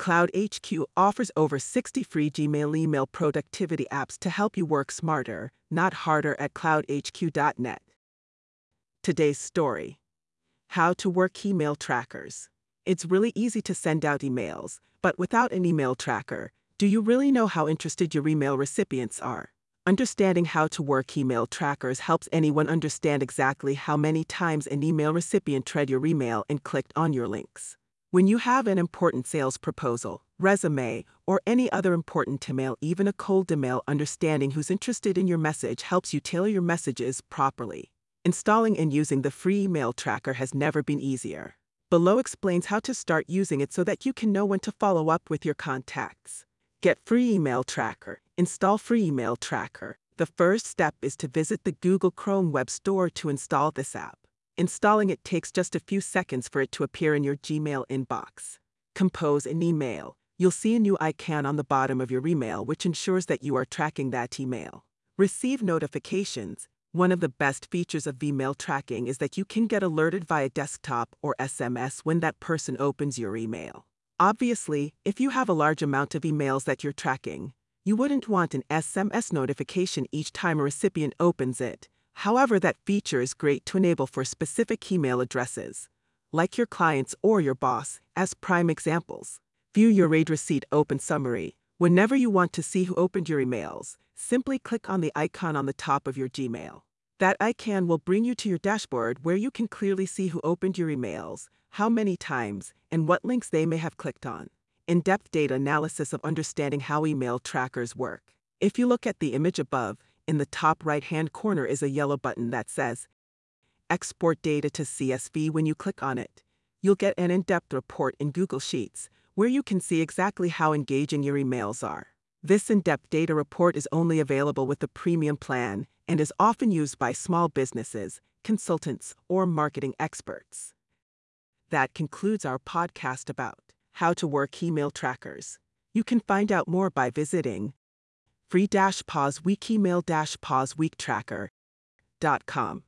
CloudHQ offers over 60 free Gmail email productivity apps to help you work smarter, not harder at cloudhq.net. Today's story How to work email trackers. It's really easy to send out emails, but without an email tracker, do you really know how interested your email recipients are? Understanding how to work email trackers helps anyone understand exactly how many times an email recipient read your email and clicked on your links. When you have an important sales proposal, resume, or any other important email, even a cold email, understanding who's interested in your message helps you tailor your messages properly. Installing and using the free email tracker has never been easier. Below explains how to start using it so that you can know when to follow up with your contacts. Get free email tracker. Install free email tracker. The first step is to visit the Google Chrome Web Store to install this app. Installing it takes just a few seconds for it to appear in your Gmail inbox. Compose an email. You'll see a new icon on the bottom of your email which ensures that you are tracking that email. Receive notifications. One of the best features of email tracking is that you can get alerted via desktop or SMS when that person opens your email. Obviously, if you have a large amount of emails that you're tracking, you wouldn't want an SMS notification each time a recipient opens it. However, that feature is great to enable for specific email addresses, like your clients or your boss, as prime examples. View your read receipt open summary. Whenever you want to see who opened your emails, simply click on the icon on the top of your Gmail. That icon will bring you to your dashboard where you can clearly see who opened your emails, how many times, and what links they may have clicked on. In depth data analysis of understanding how email trackers work. If you look at the image above, in the top right hand corner is a yellow button that says Export data to CSV. When you click on it, you'll get an in depth report in Google Sheets where you can see exactly how engaging your emails are. This in depth data report is only available with the premium plan and is often used by small businesses, consultants, or marketing experts. That concludes our podcast about how to work email trackers. You can find out more by visiting free pause week email pause week tracker.com.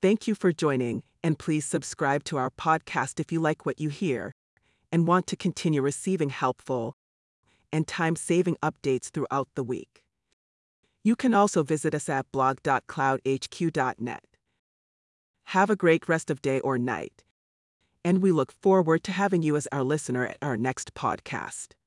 Thank you for joining, and please subscribe to our podcast if you like what you hear and want to continue receiving helpful and time saving updates throughout the week. You can also visit us at blog.cloudhq.net. Have a great rest of day or night, and we look forward to having you as our listener at our next podcast.